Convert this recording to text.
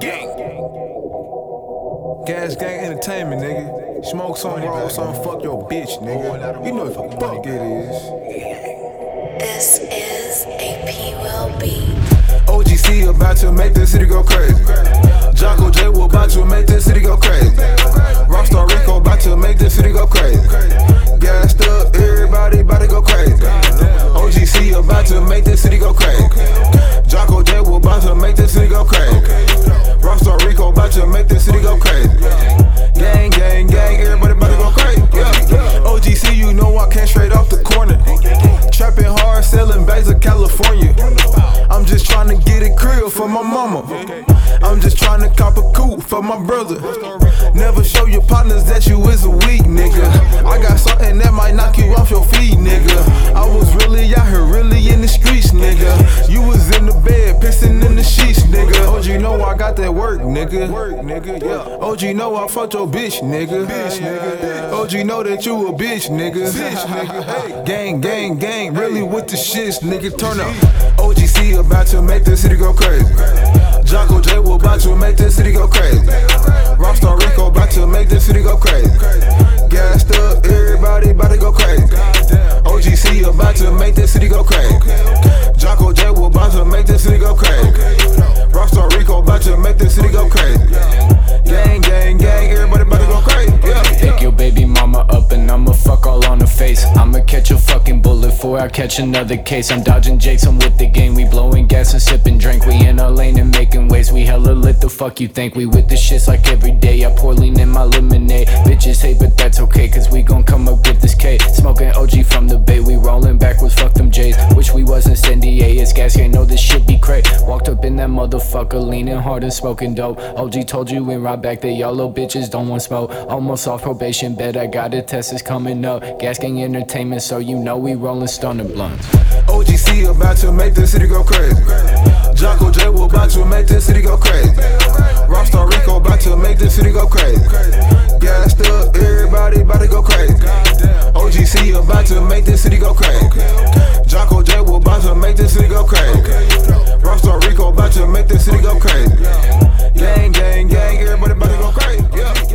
Gang. Gas Gang Entertainment, nigga. Smoke some, roll some, fuck your bitch, nigga. You know what the fuck it is. This is a P Will Beat. OGC about to make this city go crazy. Jocko J will about to make this city go crazy. City go crazy. Rockstar Rico about to make this city go crazy. Gang, gang, gang, everybody about to go crazy. Yeah. OGC, you know I came straight off the corner. Trapping hard, selling bags of California. I'm just trying to get a crib for my mama. I'm just trying to cop a coupe for my brother. Never show your partners that you is got that work, nigga. Work, nigga, yeah. OG know I fucked your bitch, nigga. Bitch, nigga. OG know that you a bitch, nigga. Bitch, nigga. Gang, gang, gang, really with the shits, nigga. Turn up. OGC about to make the city go crazy. Jocko J will about to make the city go crazy. Rockstar Rico about to make the city go crazy. Before I catch another case. I'm dodging jakes, I'm with the game. We blowing gas and sipping drink. We in our lane and making waves. We hella lit, the fuck you think? We with the shits like every day. I pour lean in my lemonade. Bitches hate, but that's okay, cause we gon' come up with this K. shit be cray. Walked up in that motherfucker, leaning hard and smoking dope. OG told you when right back that y'all little bitches don't want smoke. Almost off probation, bet I got a test is coming up. Gas Gang entertainment, so you know we rolling stunner blunts. OGC about to make the city go crazy. Jocko J will about to make the city go crazy. Rockstar Rico about to make the city go crazy. Gassed up, everybody about to go crazy. OGC about to make the city go crazy. Jocko J will about to make the city go crazy.